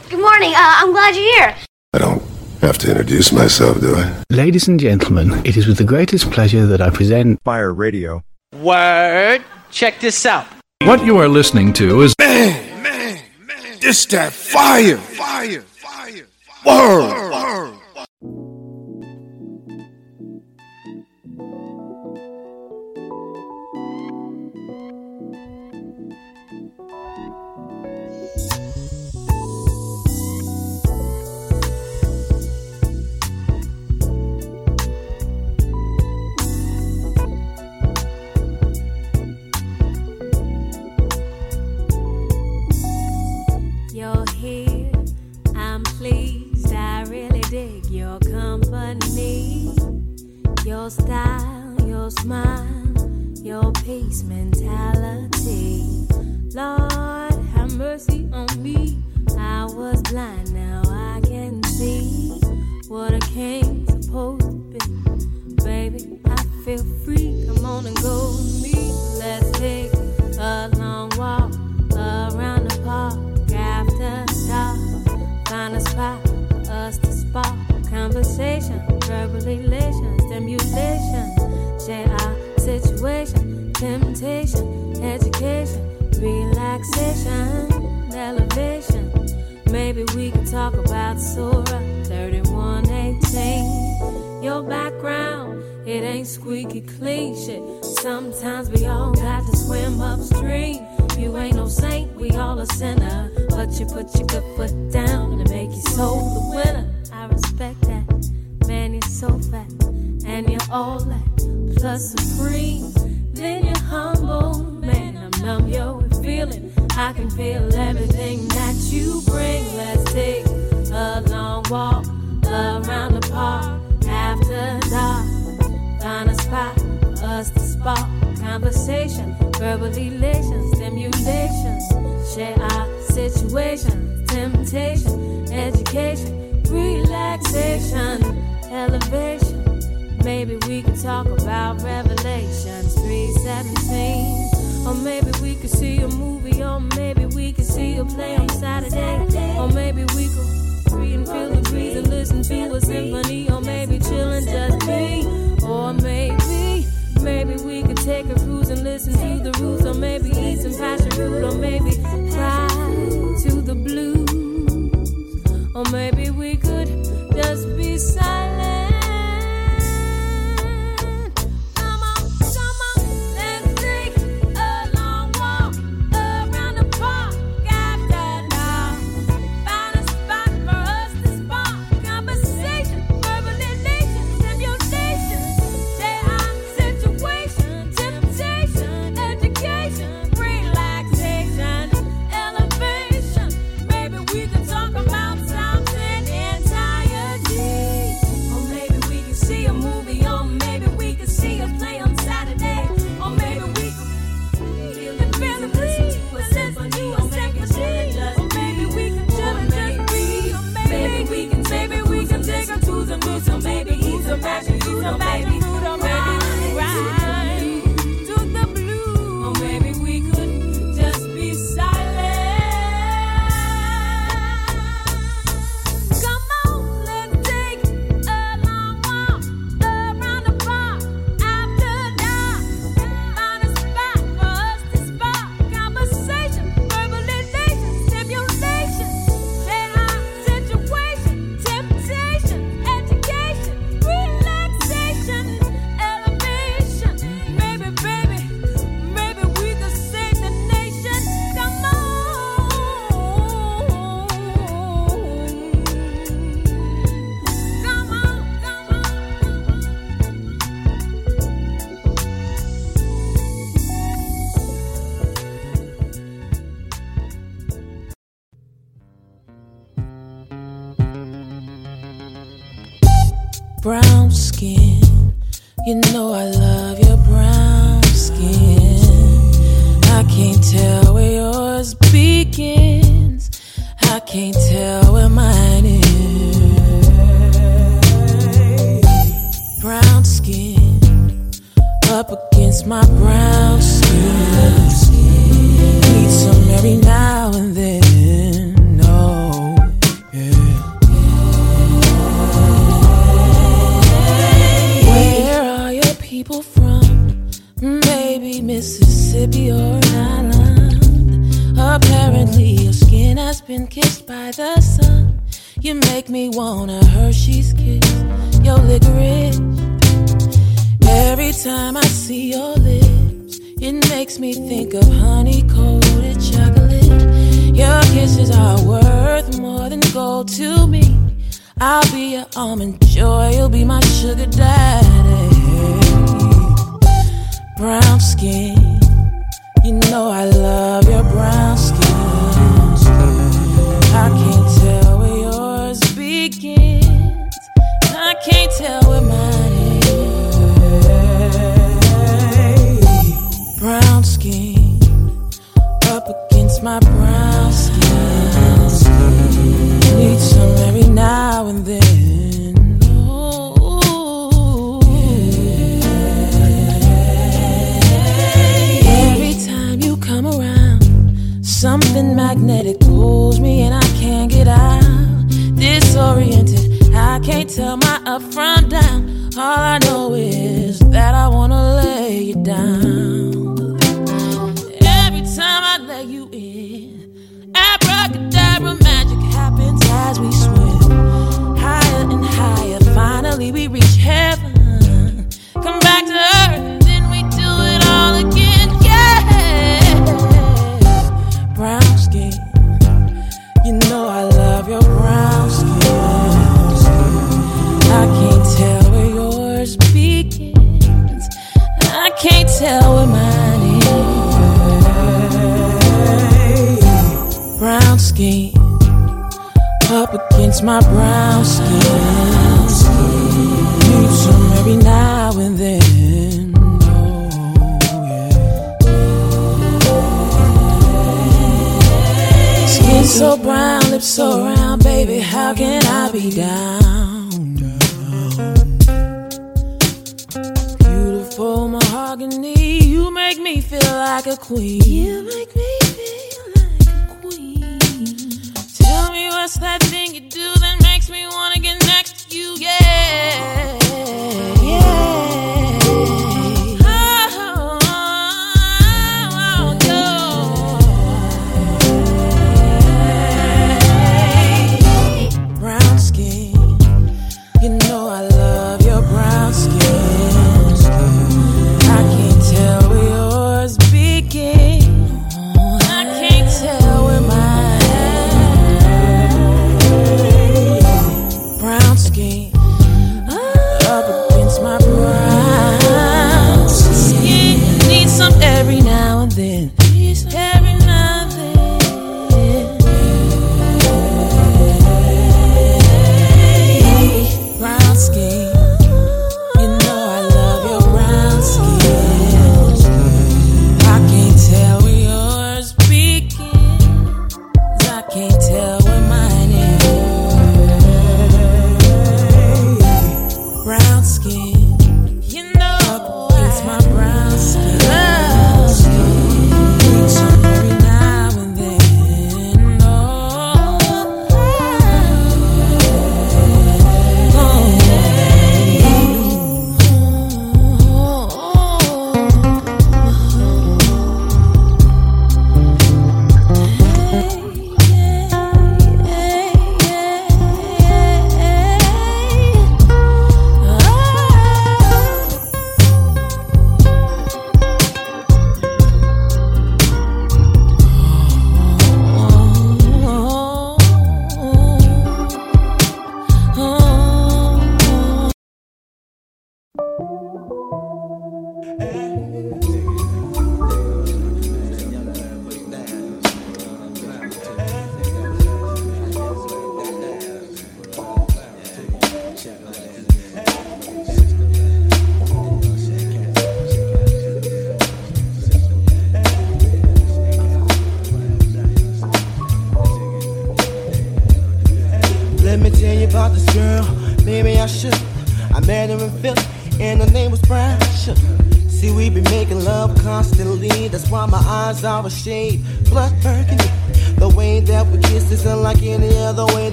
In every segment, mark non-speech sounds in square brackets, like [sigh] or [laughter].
Good morning. Uh, I'm glad you're here. I don't have to introduce myself, do I? Ladies and gentlemen, it is with the greatest pleasure that I present Fire Radio. Word. Check this out. What you are listening to is Man, man, man. This that fire. Fire. Fire. fire Word. Word. Your style, your smile, your peace mentality. Lord, have mercy on me. I was blind, now I can see what I came supposed to be. Baby, I feel free. Come on and go with me. Let's take a long walk around the park after dark. Find a spot for us to conversation, verbal elation, stimulation. Our situation, temptation, education, relaxation, elevation. Maybe we could talk about Surah 3118. Your background, it ain't squeaky clean shit. Sometimes we all got to swim upstream. You ain't no saint, we all a sinner. But you put your good foot down and make your soul the winner. I respect so fat. And you're all that. Plus supreme. Then you're humble. Man, I'm numb, yo, feeling. I can feel everything that you bring. Let's take a long walk around the park after dark. Find a spot us to spark conversation, verbal elation, stimulation. Share our situation, temptation, education, relaxation, elevation. Maybe we could talk about Revelations 317. Or maybe we could see a movie, or maybe we could see a play on Saturday. Or maybe we could read and feel the breeze and listen to a symphony. Or maybe chill and just be. Or maybe, maybe we could take a cruise and listen to the roots. Or maybe eat some passion fruit. Or maybe fly to the blues. Or maybe we could just be silent.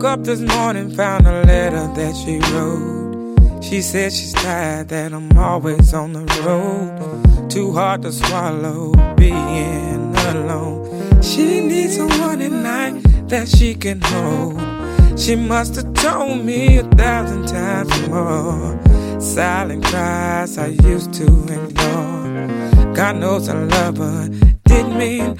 Woke up this morning, found a letter that she wrote. She said she's tired that I'm always on the road. Too hard to swallow being alone. She needs someone at night that she can hold. She must have told me a thousand times more. Silent cries I used to ignore. God knows I love her, didn't mean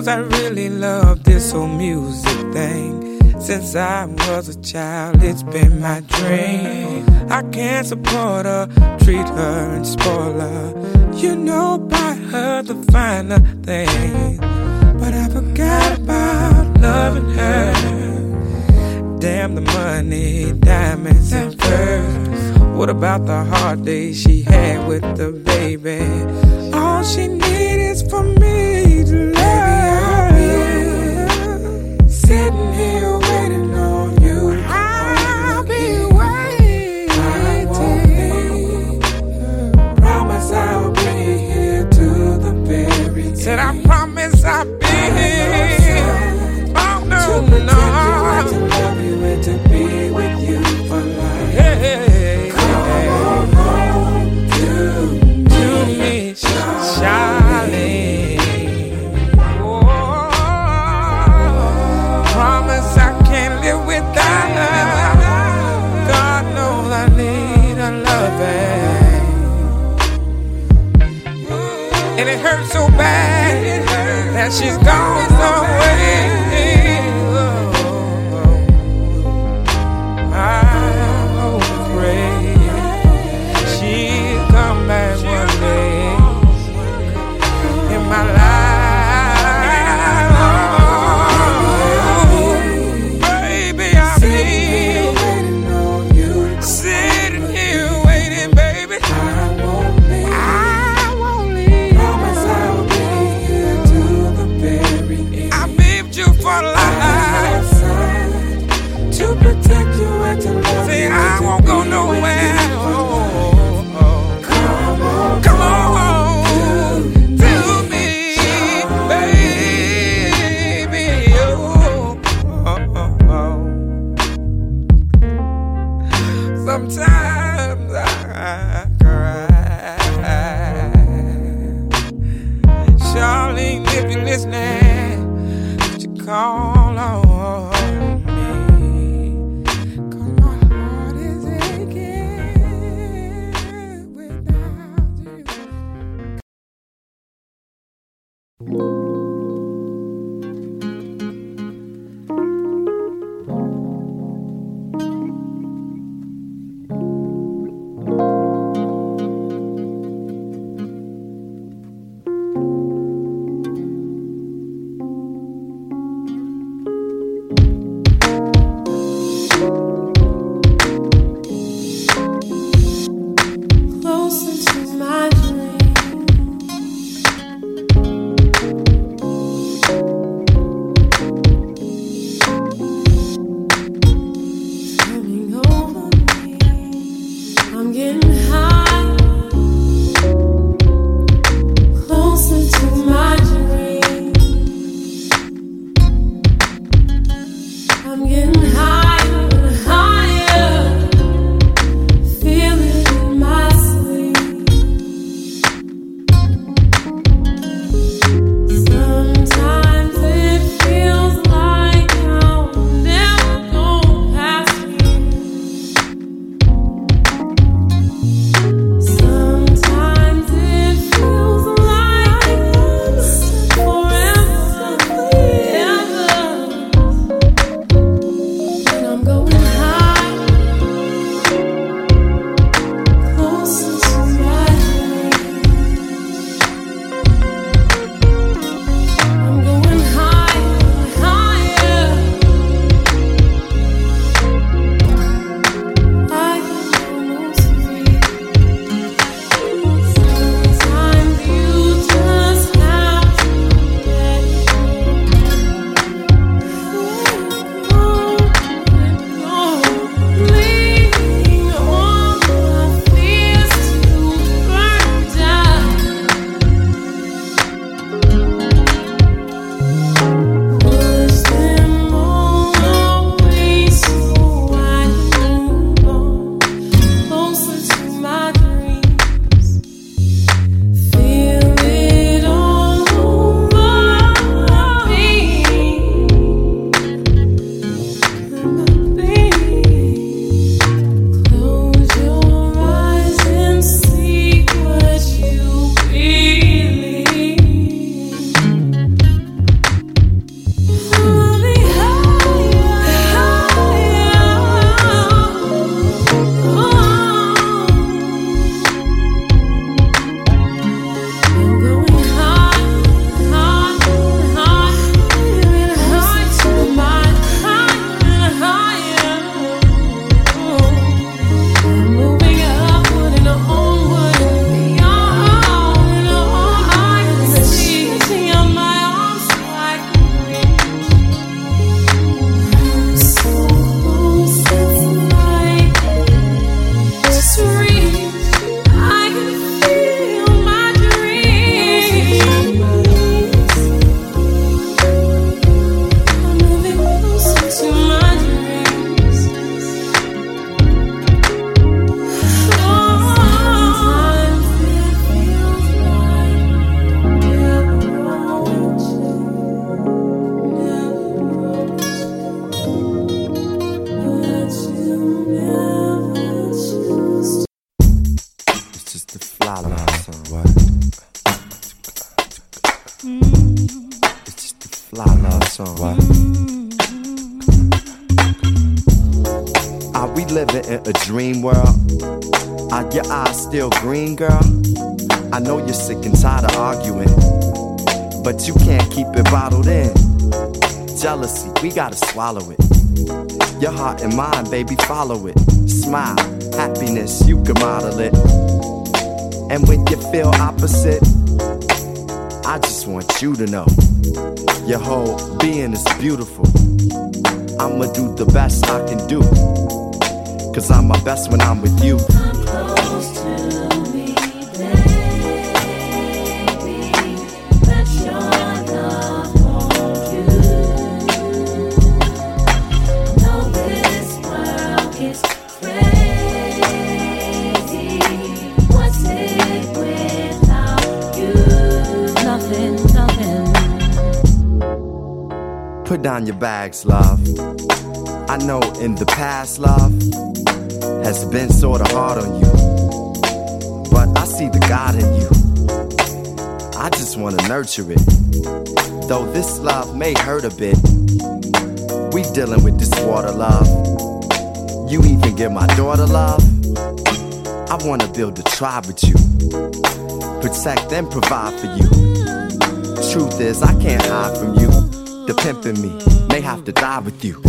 knows I really love this whole music thing. Since I was a child, it's been my dream. I can't support her, treat her and spoil her. You know, buy her the finer things. But I forgot about loving her Damn the money, diamonds and furs. What about the hard days she had with the baby? All she needs is for me to love. Sitting that still green, girl? I know you're sick and tired of arguing, but you can't keep it bottled in. Jealousy, we gotta swallow it. Your heart and mind, baby, follow it. Smile, happiness, you can model it. And when you feel opposite, I just want you to know your whole being is beautiful. I'ma do the best I can do. Cause I'm my best when I'm with you. Down your bags, love. I know in the past, love has been sorta hard on you. But I see the God in you. I just wanna nurture it. Though this love may hurt a bit, we dealing with this water, love. You even give my daughter love. I wanna build a tribe with you. Protect and provide for you. Truth is, I can't hide from you. The pimp in me may have to die with you.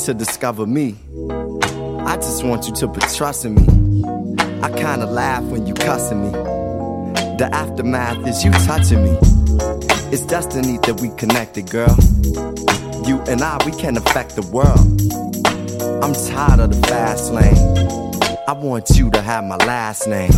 To discover me. I just want you to put trust in me. I kinda laugh when you cussing me. The aftermath is you touching me. It's destiny that we connected, girl. You and I, we can affect the world. I'm tired of the fast lane. I want you to have my last name.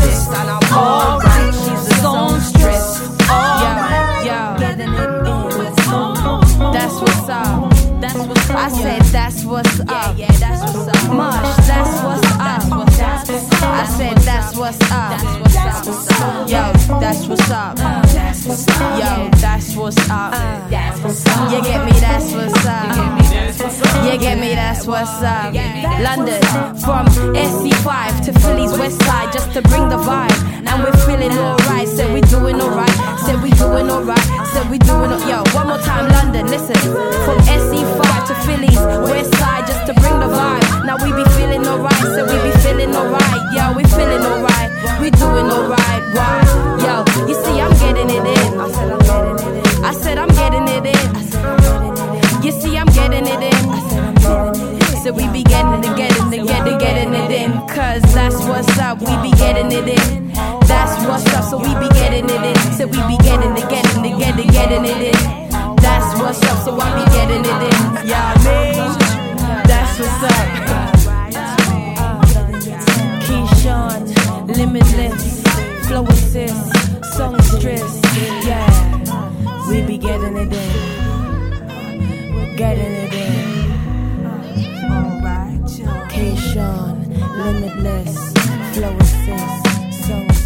Flowest and I'm alright. She's the songstress. Alright, yeah, letting it in. That's what's up. That's what's up. I said that's what's up. Yeah, yeah, that's what's up. Mush, that's what's up. I said that's what's up. Yo, that's what's up. Yo, that's what's up. You get me? That's what's up. You get me? That's what's up. London, from SE5 to Philly's West Side, just to bring the vibe. And we're feeling alright. Said we doing alright. Said we doing alright. Said we doing al- Yo, one more time, London. Listen, from SE5 to Philly's West Side, just to bring the vibe. Now we be feeling alright. Said we be feeling alright. Yo, we feeling alright. We doing alright. Why? Yo, you see, I'm getting it in. I said I'm getting it in. I said I'm getting it in. I said I'm getting it in. You see, I'm getting it in. I said I'm. So we be getting it, getting it, getting, getting it in. Cause that's what's up. We be getting it in. That's what's up. So we be getting it in. So we be getting it, getting it, getting, getting it in. That's what's up. So I be getting it in. Y'all mean? That's what's up. Keyshawn, limitless, flow assist, songstress, yeah. We be getting it in, We're getting it in. Alright, Keyshawn, limitless, flow assist, songstress,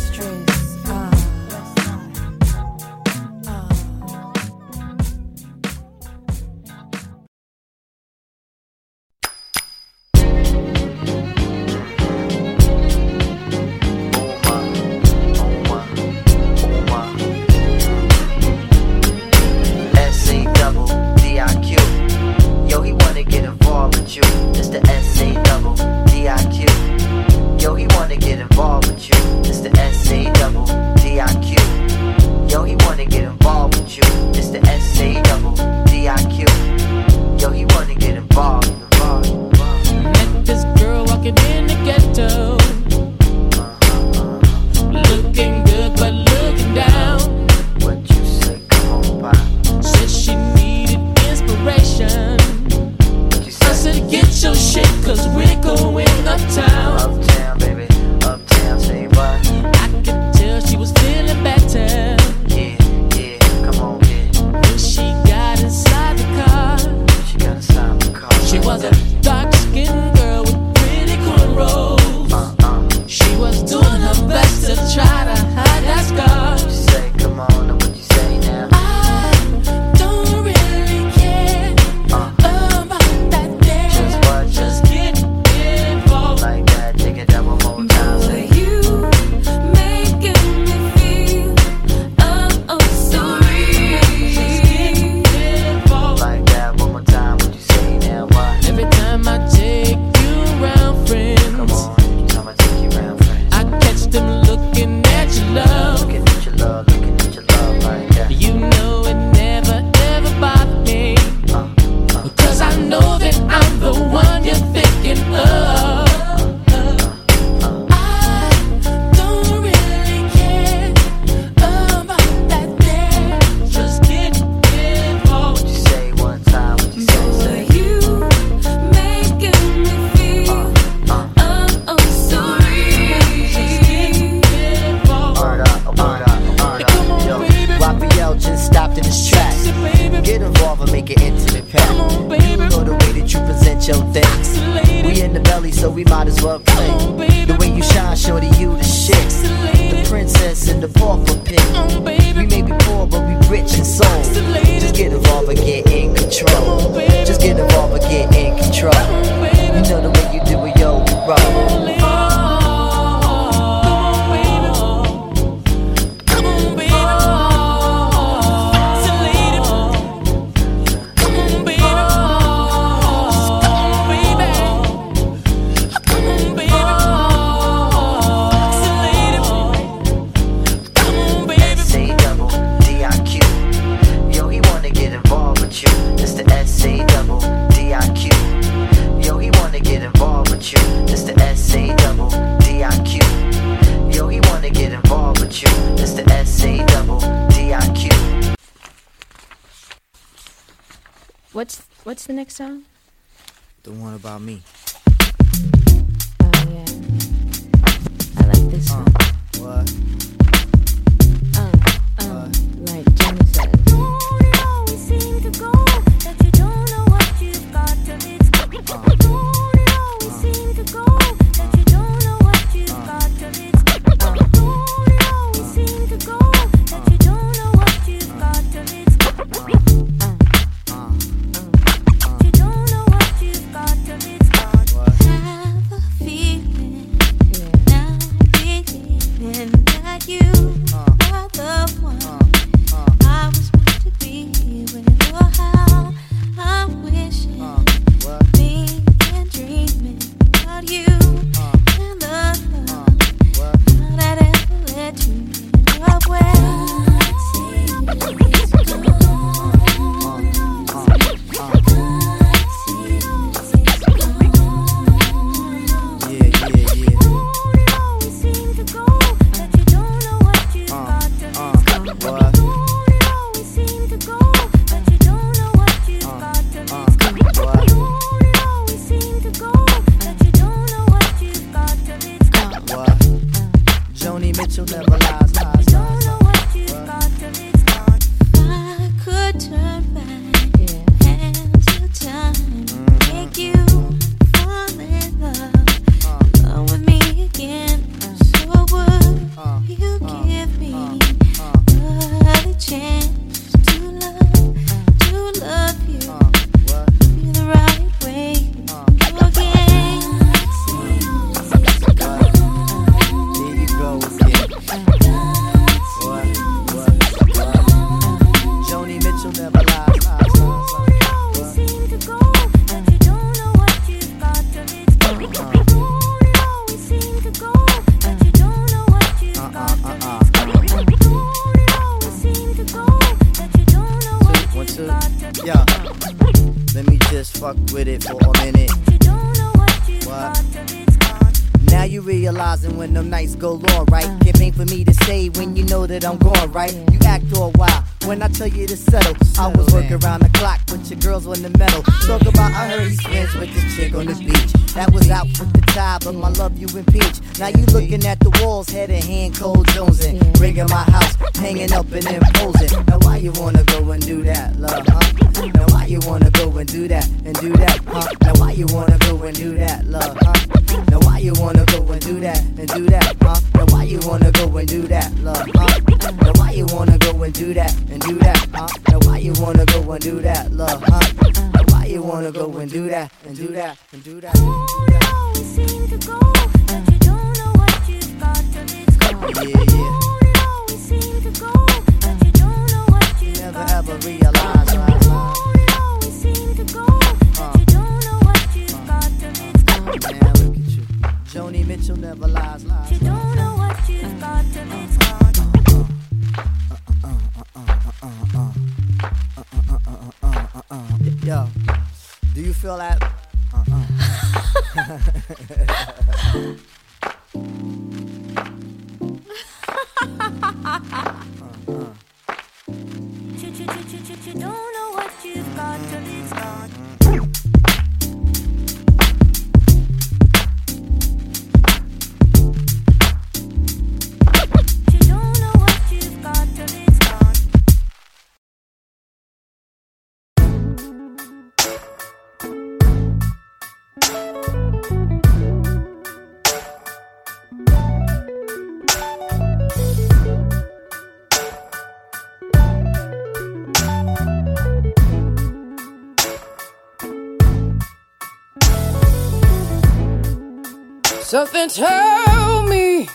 Something told me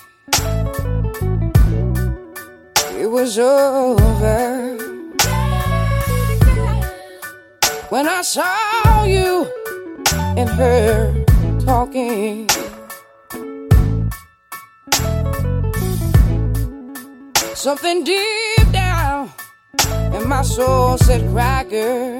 it was over when I saw you and her talking. Something deep down in my soul said, Cracker.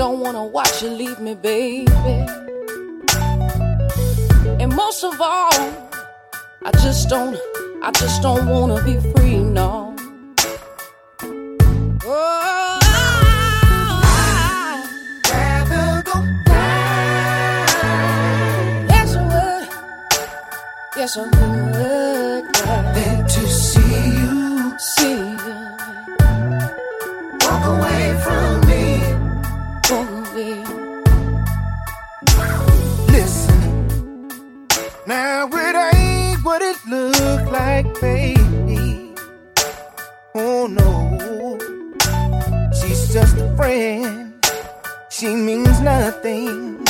don't wanna watch you leave me, baby. And most of all, I just don't, I just don't wanna be free, no. Oh. Yes, I would. Yes, I would. Than to see you. baby. Oh no, she's just a friend. She means nothing.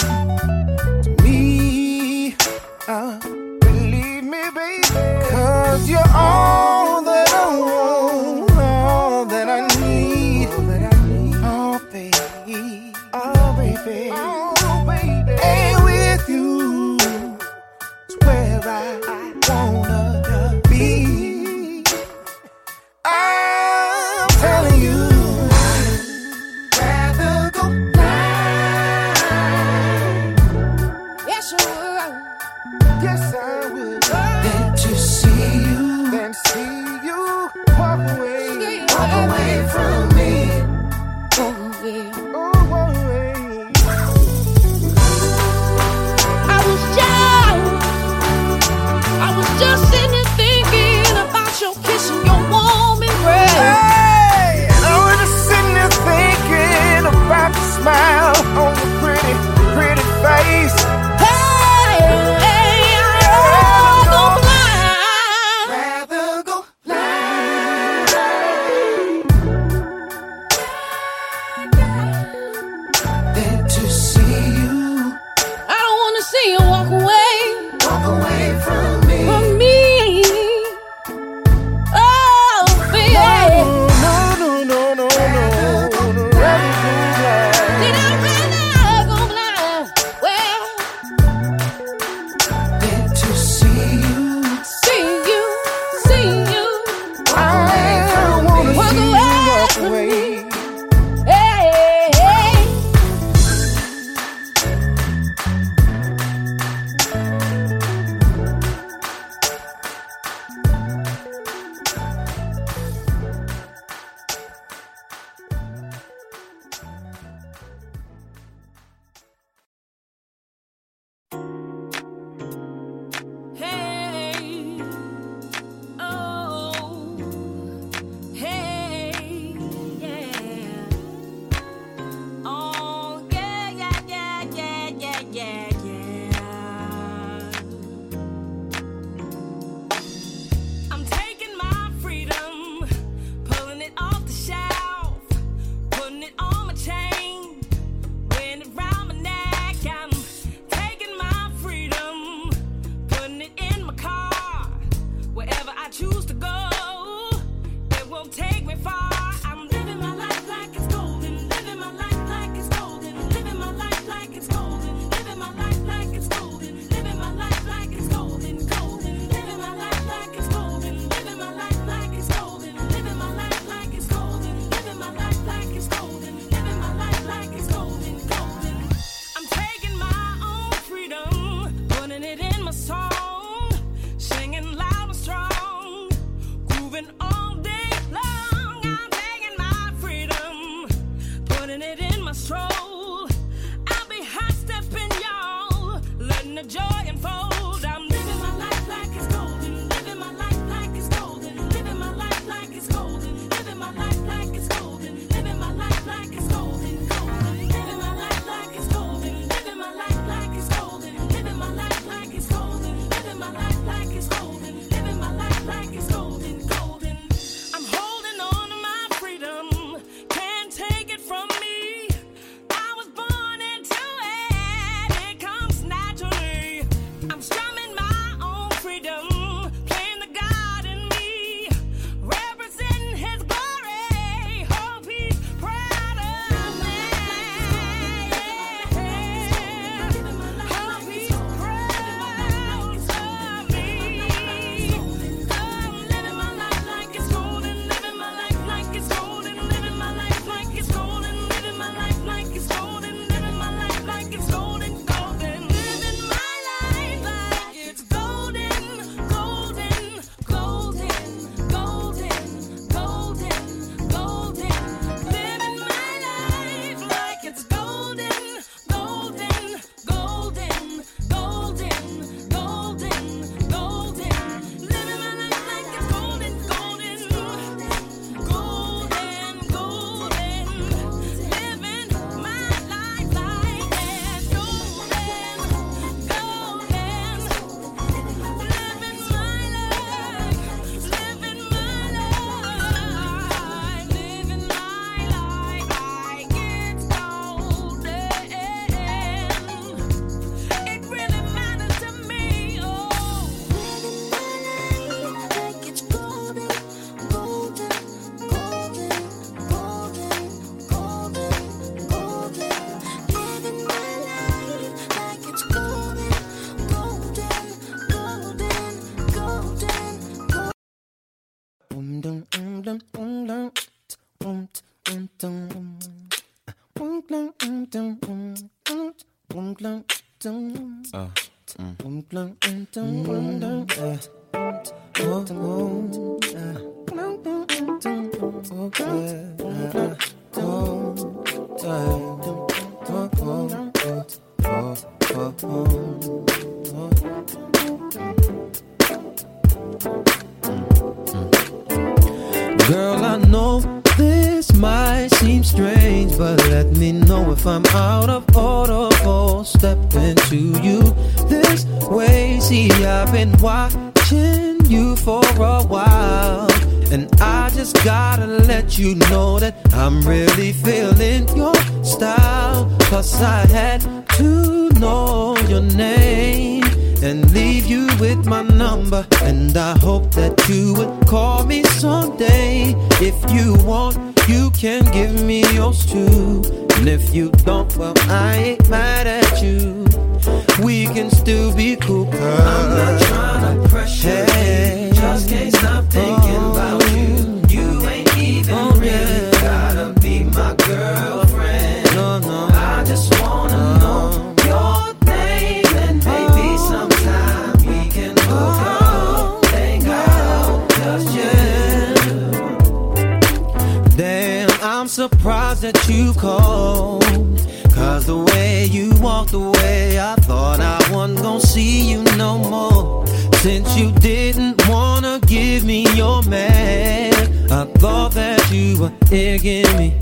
you were digging me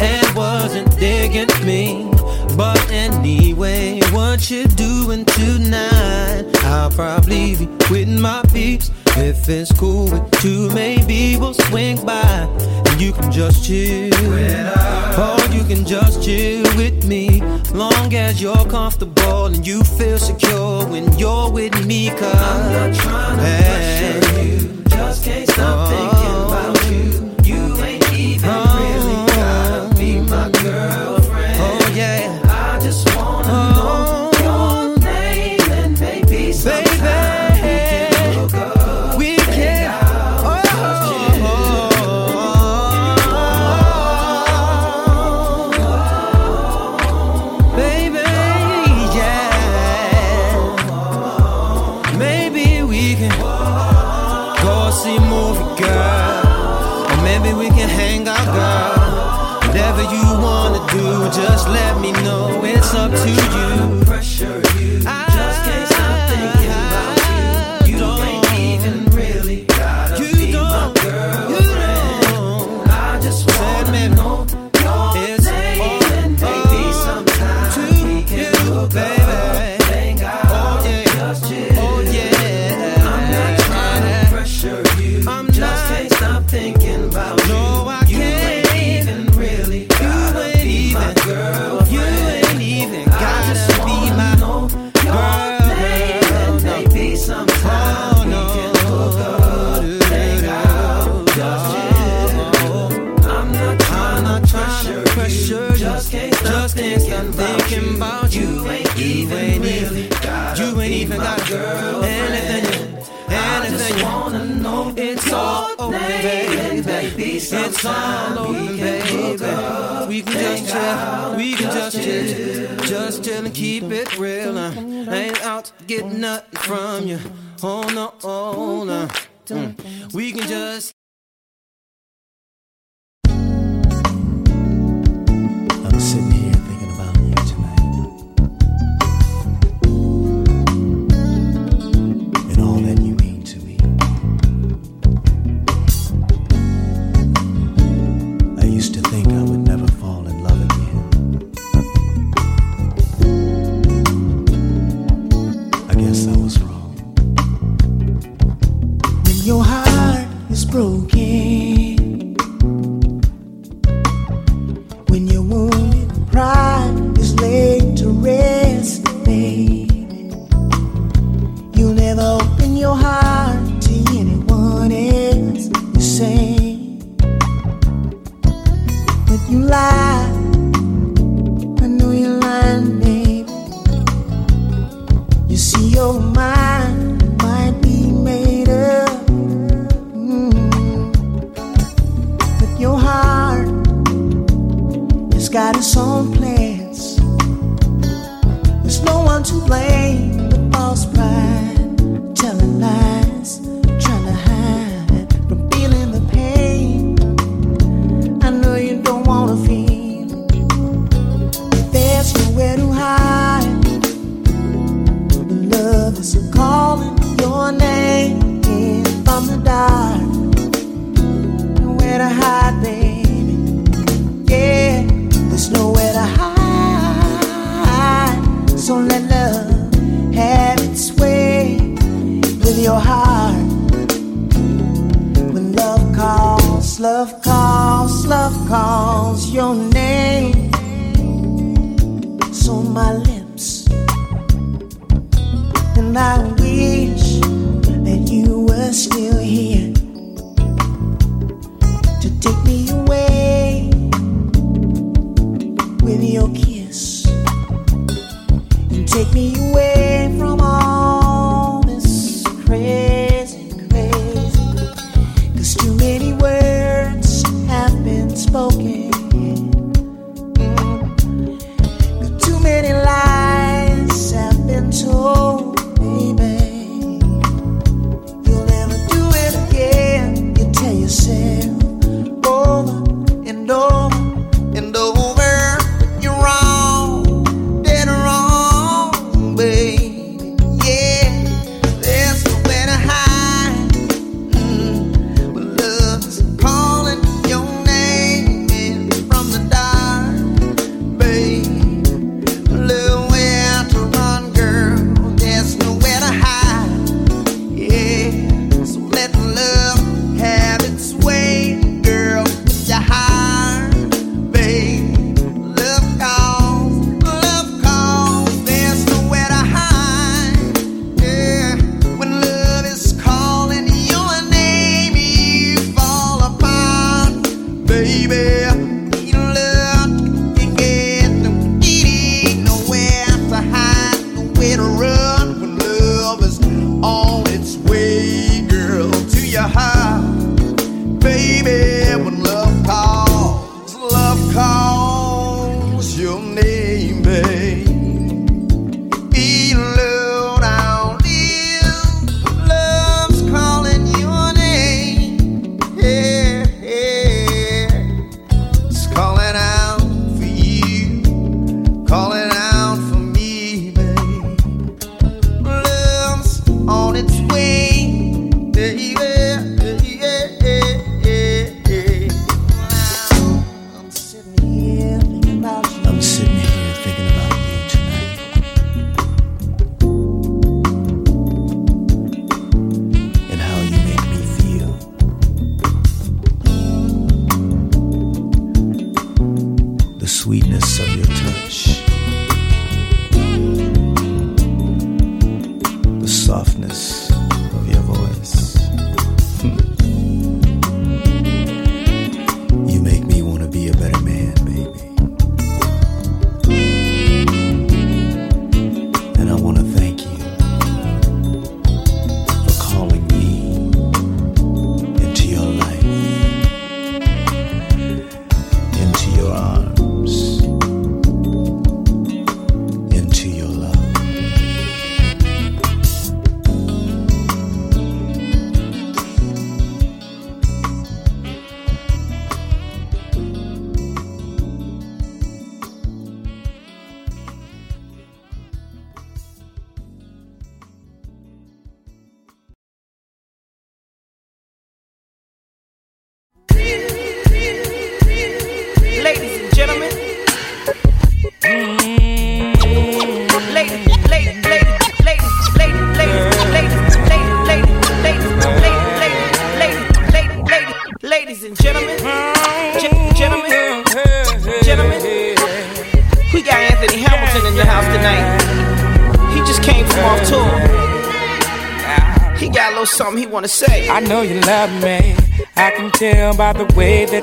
and wasn't digging me. But anyway, what you doing tonight? I'll probably be with my peeps. If it's cool with you, maybe we'll swing by and you can just chill. Or you can just chill with me. Long as you're comfortable and you feel secure when you're with me, cause I'm not trying to pressure you. Just can't stop oh. thinking about you. keep it real. I ain't out to get nothing from you. Oh no, oh no. We can just. your heart to anyone else you say. But you lie, I know you're lying, babe. You see your mind might be made up, mm. but your heart has got its own plans. There's no one to blame. calls your name.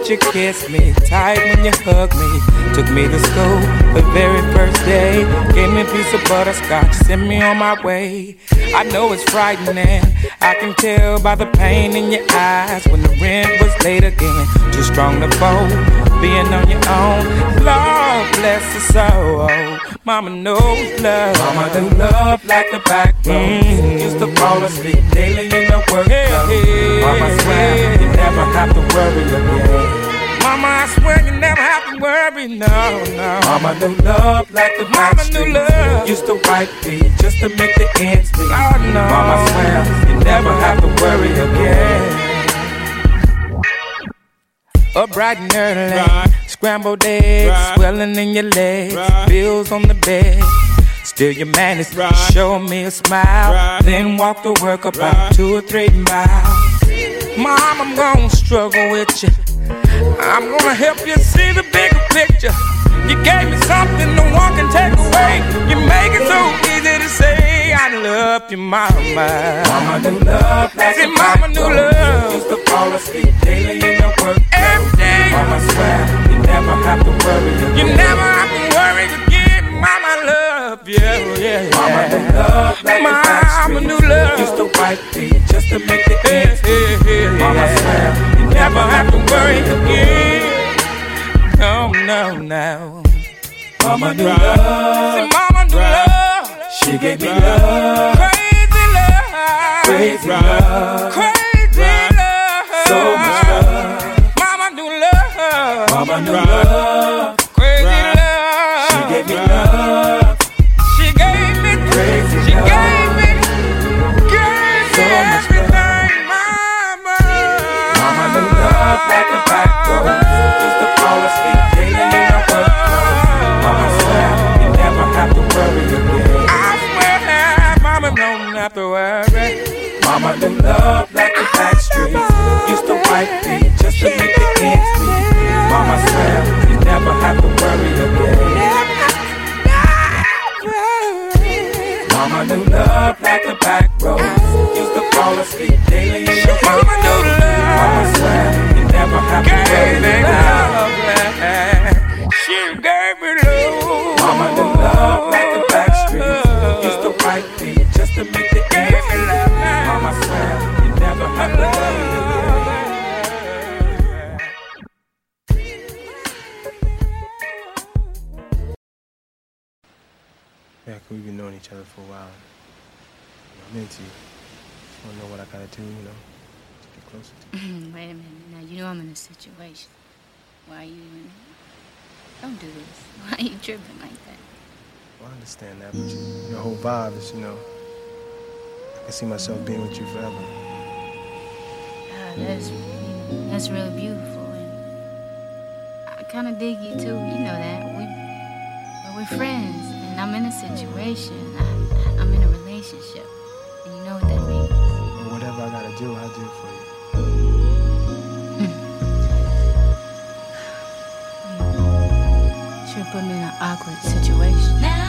You kiss me. Tight when you hug me. Took me to school the very first day. Gave me a piece of butterscotch. Sent me on my way. I know it's frightening. I can tell by the pain in your eyes when the rent was late again. Too strong to fold. Being on your own. Lord bless her soul. Mama knows love. Mama do love like the back road. Mm-hmm. Used to fall asleep daily in the work. clothes. Mama swear you never have to worry again. Mama, I swear you never have to worry, no, no. Mama knew love like the Mama knew love. Used to write me just to make the ends meet. Oh, no. Mama swear you never have to worry again. Up bright and early, scrambled eggs, swelling in your legs, bills on the bed. Still you managed to show me a smile, then walk to work about two or three miles. Mom, I'm gonna struggle with you. I'm gonna help you see the bigger picture. You gave me something no one can take you, mama. Mama knew love like See, mama knew love. Used to fall asleep daily in the work. Every day. Mama swear you never have to worry again. You never have to worry again. Mama love you, yeah, yeah. Mama knew love like Mama knew love. Used to wipe me just to make the ends meet. Mama swear you never have to worry again. No, no, no. Mama knew love. See, mama knew love. She gave me love. Crazy love. Crazy love. So much love. Mama knew love. Mama knew love. Used to just to make the ends meet. Mama swear you never have to worry again. Mama knew love like the back road. Used to fall asleep daily in the Mama knew love. Mama swear you never have to worry again. She gave me love. Mama knew love like the back streets. Used to wipe me just to make the ends meet. Mama swear you never have to Yeah, 'cause we've been knowing each other for a while. I'm into you. I don't know what I gotta do, you know, to get closer to [laughs] you. Wait a minute. Now, you know I'm in a situation. Why are you even... Don't do this. [laughs] Why are you tripping like that? Well, I understand that, but you, your whole vibe is, you know, I can see myself being with you forever. Ah, that's, that's really beautiful. And I kind of dig you, too. You know that. We, but we're friends, and I'm in a situation. I, I'm in a relationship. And you know what that means. Or whatever I gotta do, I'll do it for you. Hmm. Should put me in an awkward situation. Now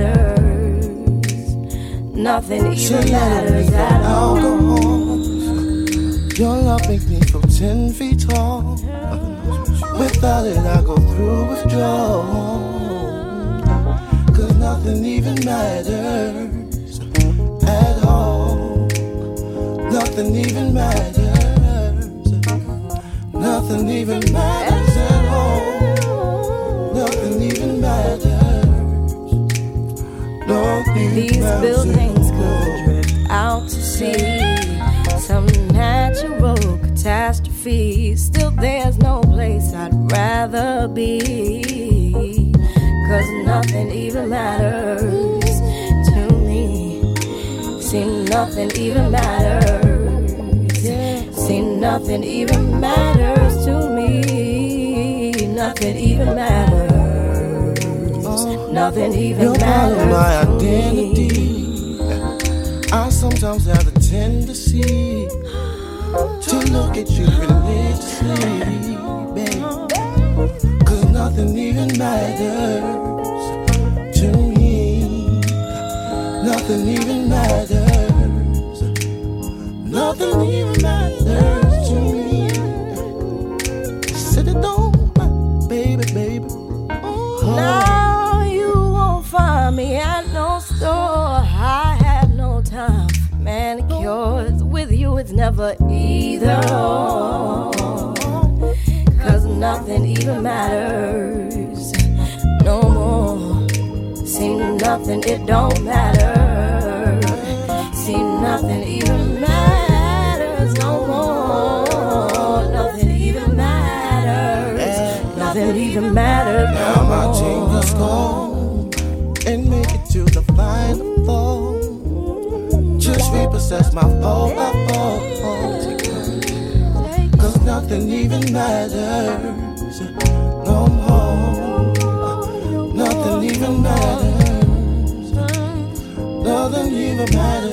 matters. Nothing even matters at all. Your love makes me feel ten feet tall. Without it, I go through withdrawal. Cause nothing even matters at all. Nothing even matters. Nothing even matters These buildings could drift out to sea. Some natural catastrophe. Still, there's no place I'd rather be. Cause nothing even matters to me. See, nothing even matters. See, nothing even matters to me. Nothing even matters. Nothing even You're part of matters. my identity. I sometimes have the tendency to look at you religiously, babe. Cause nothing even matters to me. Nothing even matters. Nothing never either. or. Cause nothing even matters no more. See, nothing, it don't matter. See, nothing even matters no more. Nothing even matters. Nothing even matters Now my more. jingles go and make it to the final four. Just repossess my phone, my phone. Cause nothing even matters no more. Nothing even matters. Nothing even matters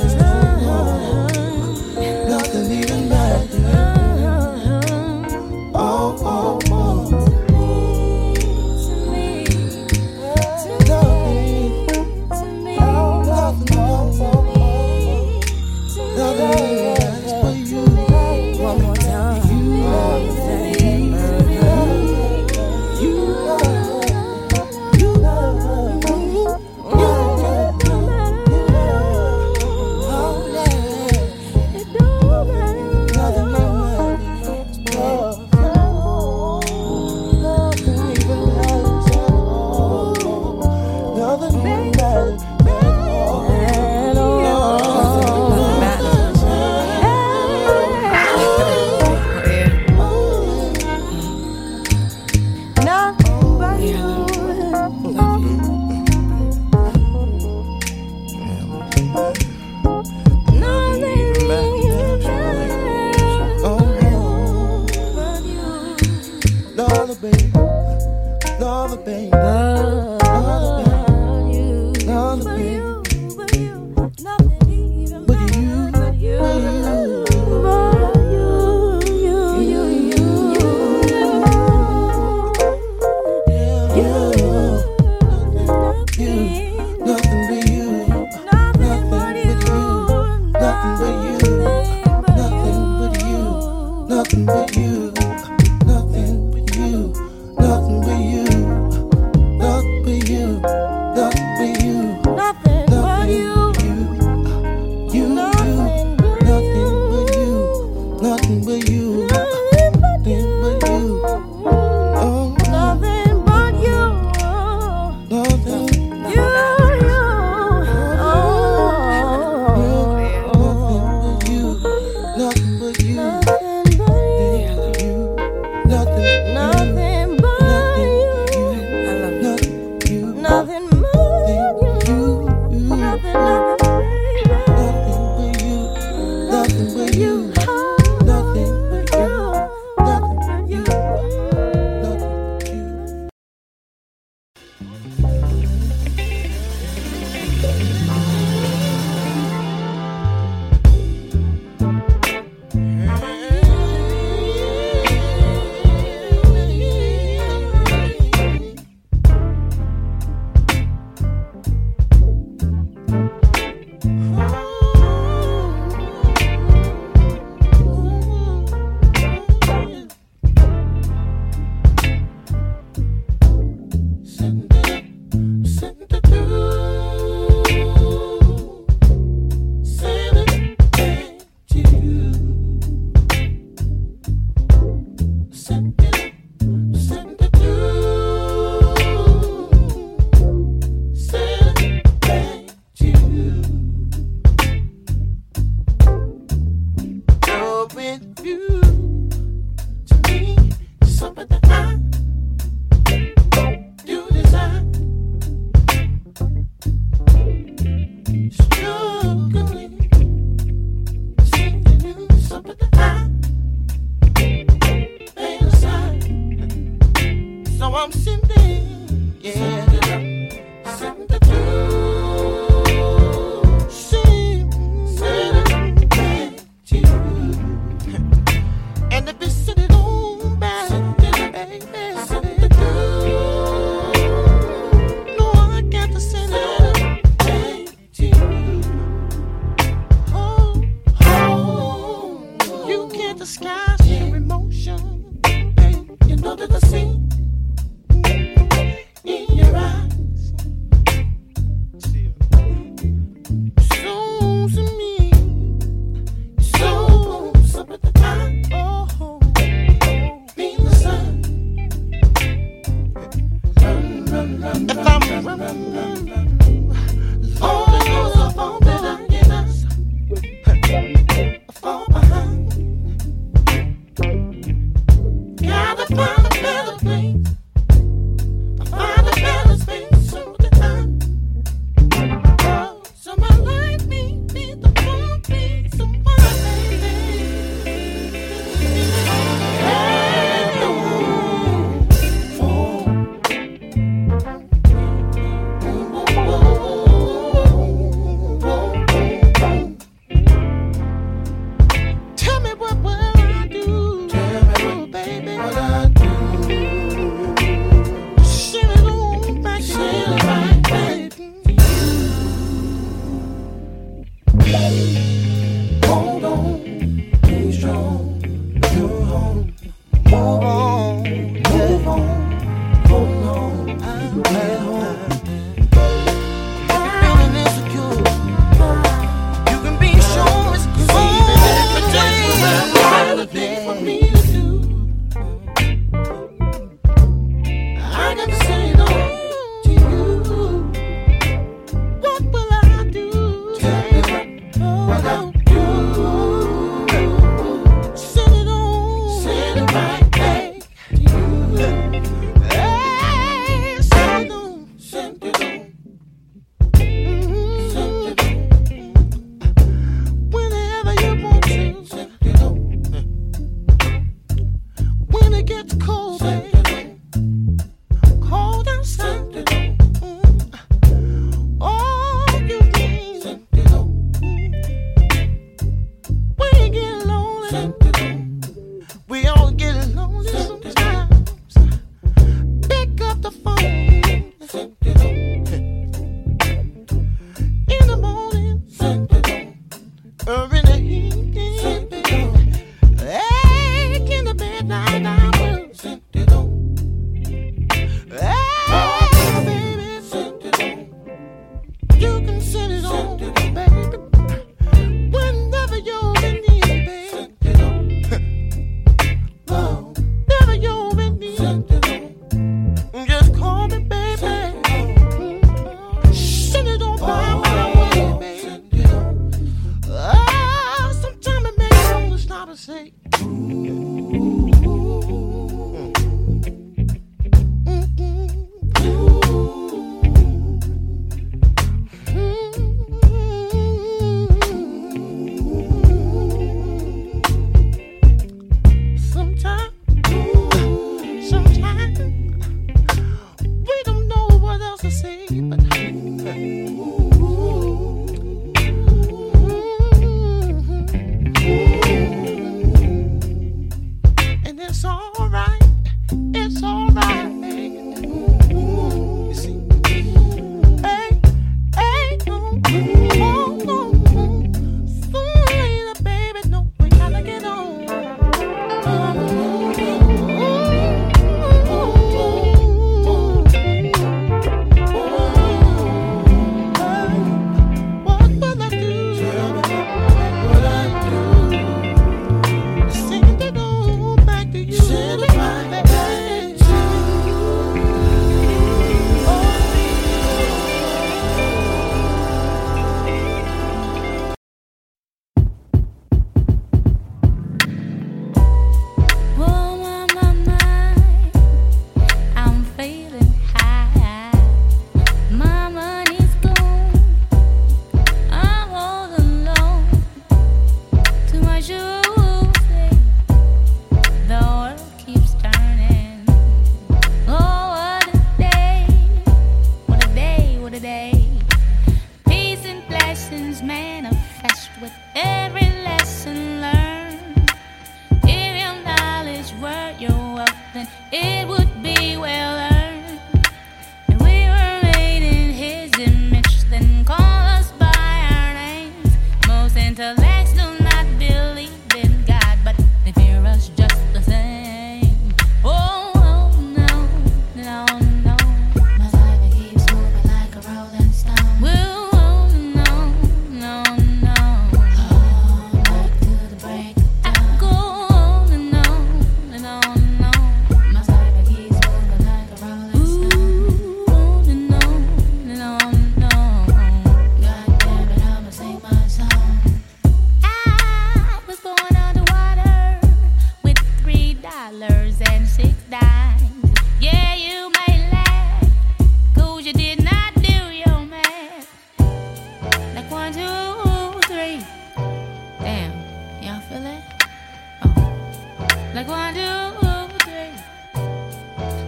Like one, two, three.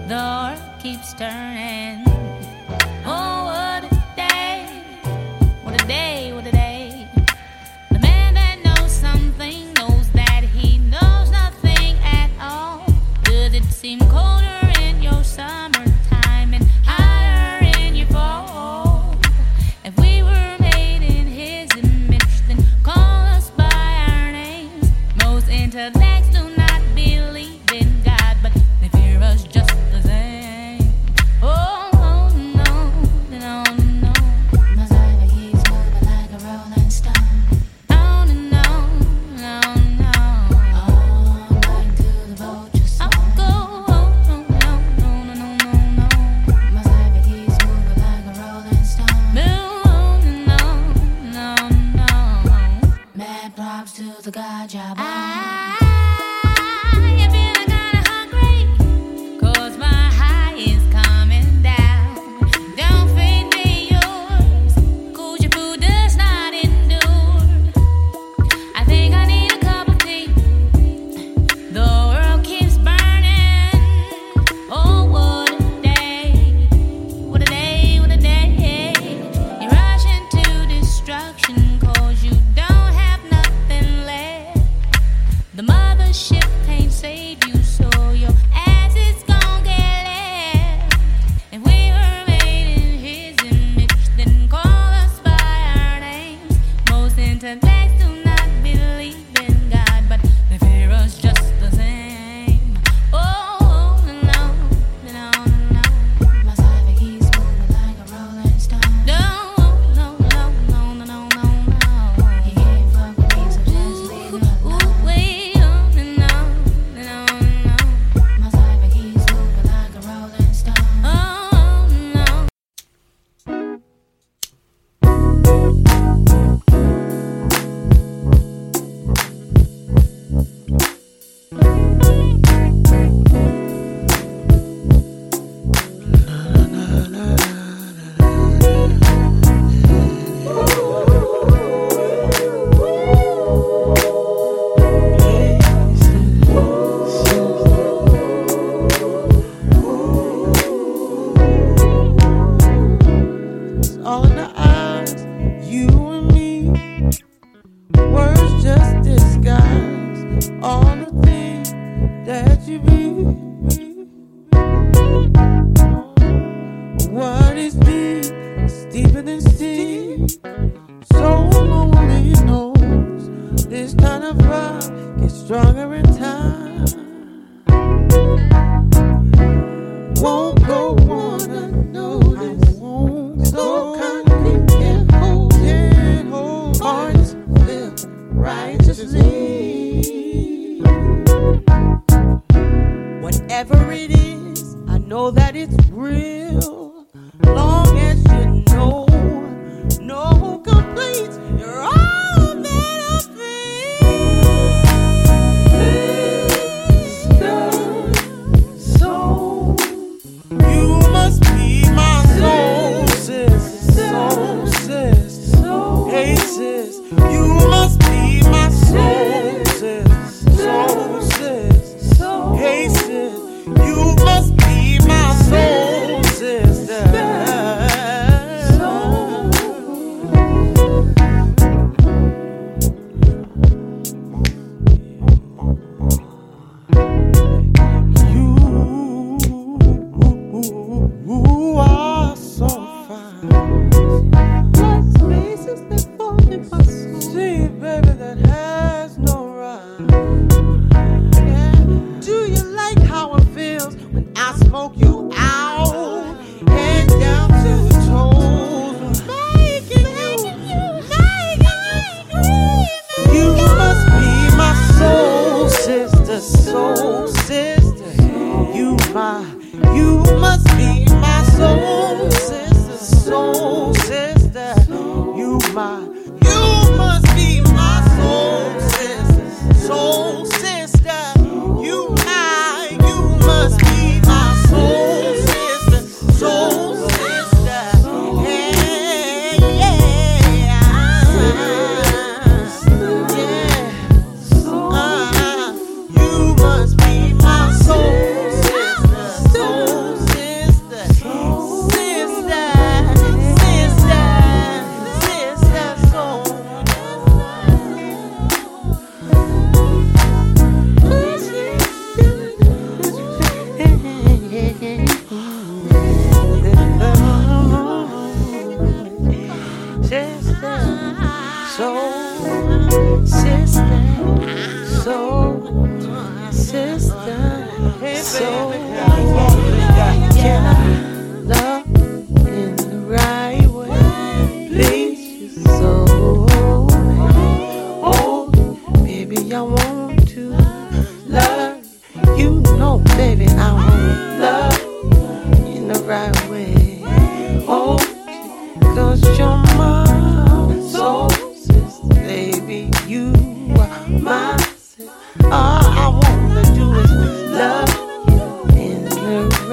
The earth keeps turning.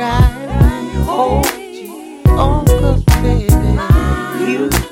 I hold you. Oh, baby, you.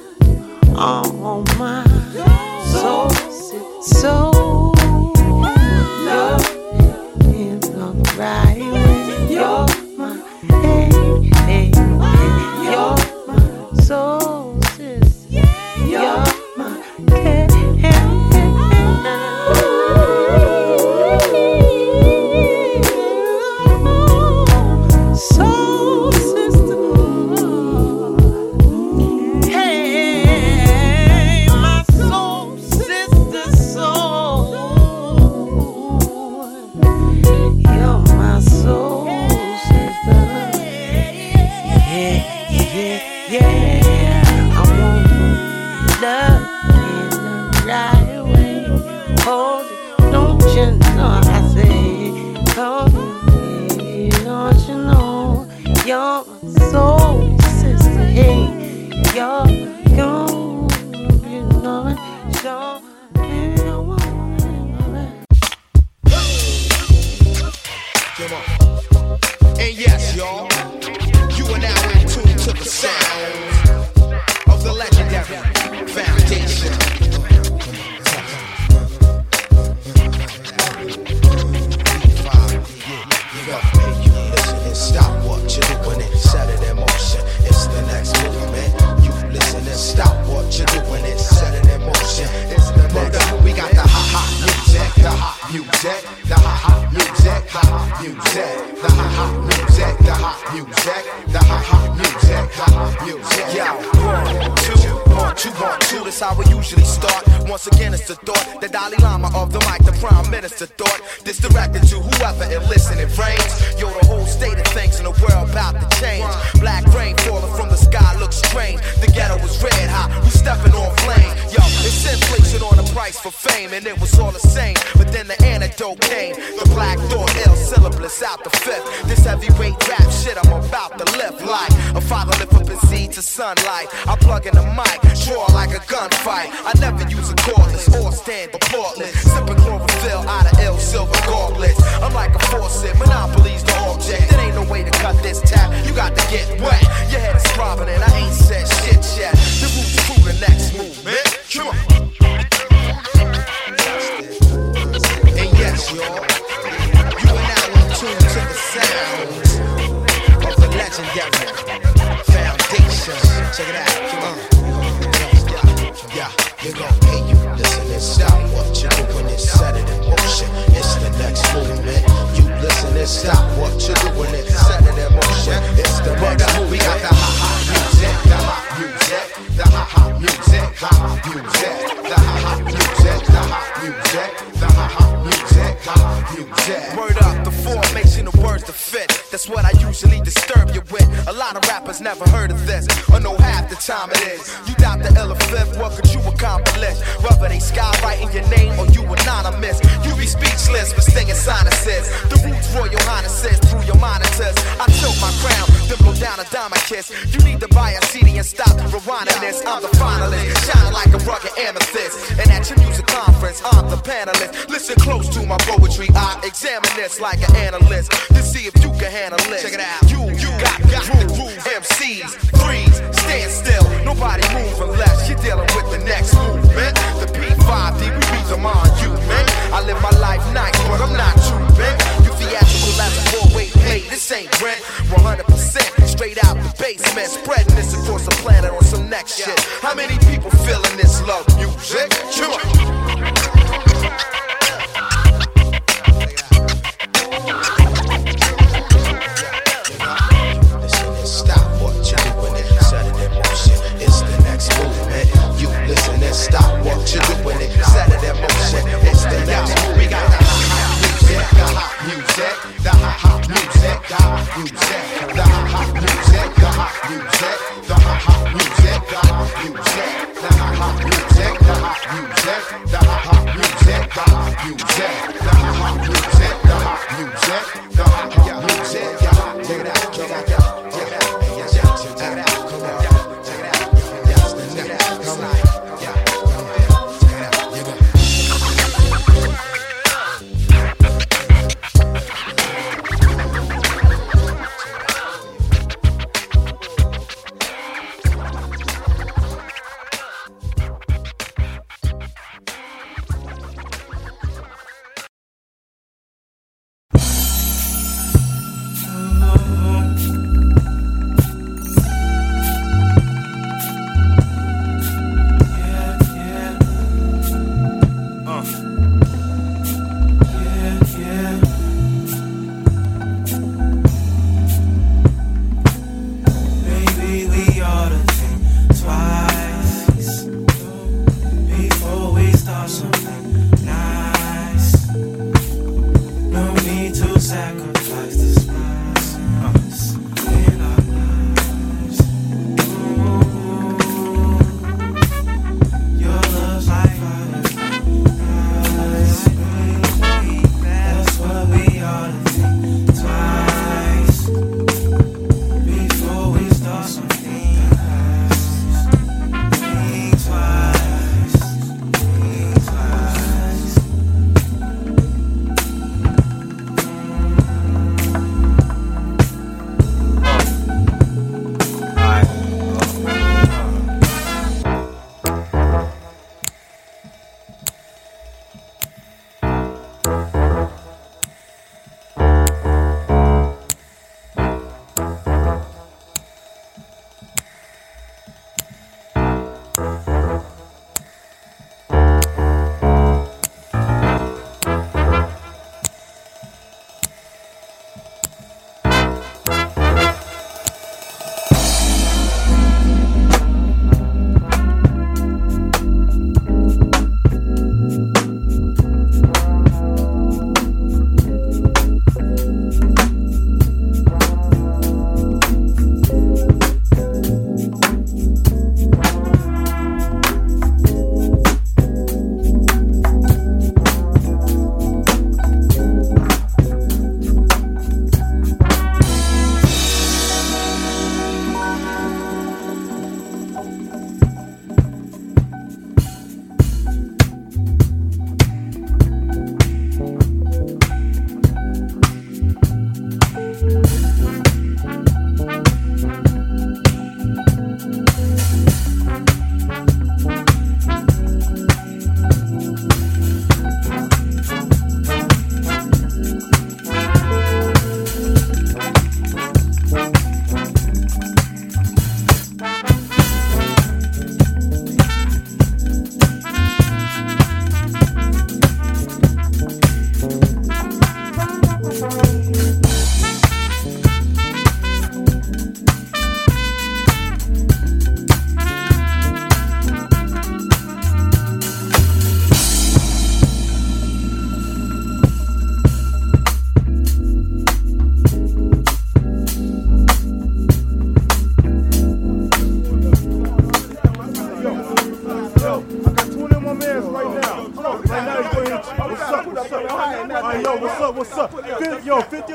Examine this like an analyst.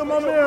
Fif- Yo,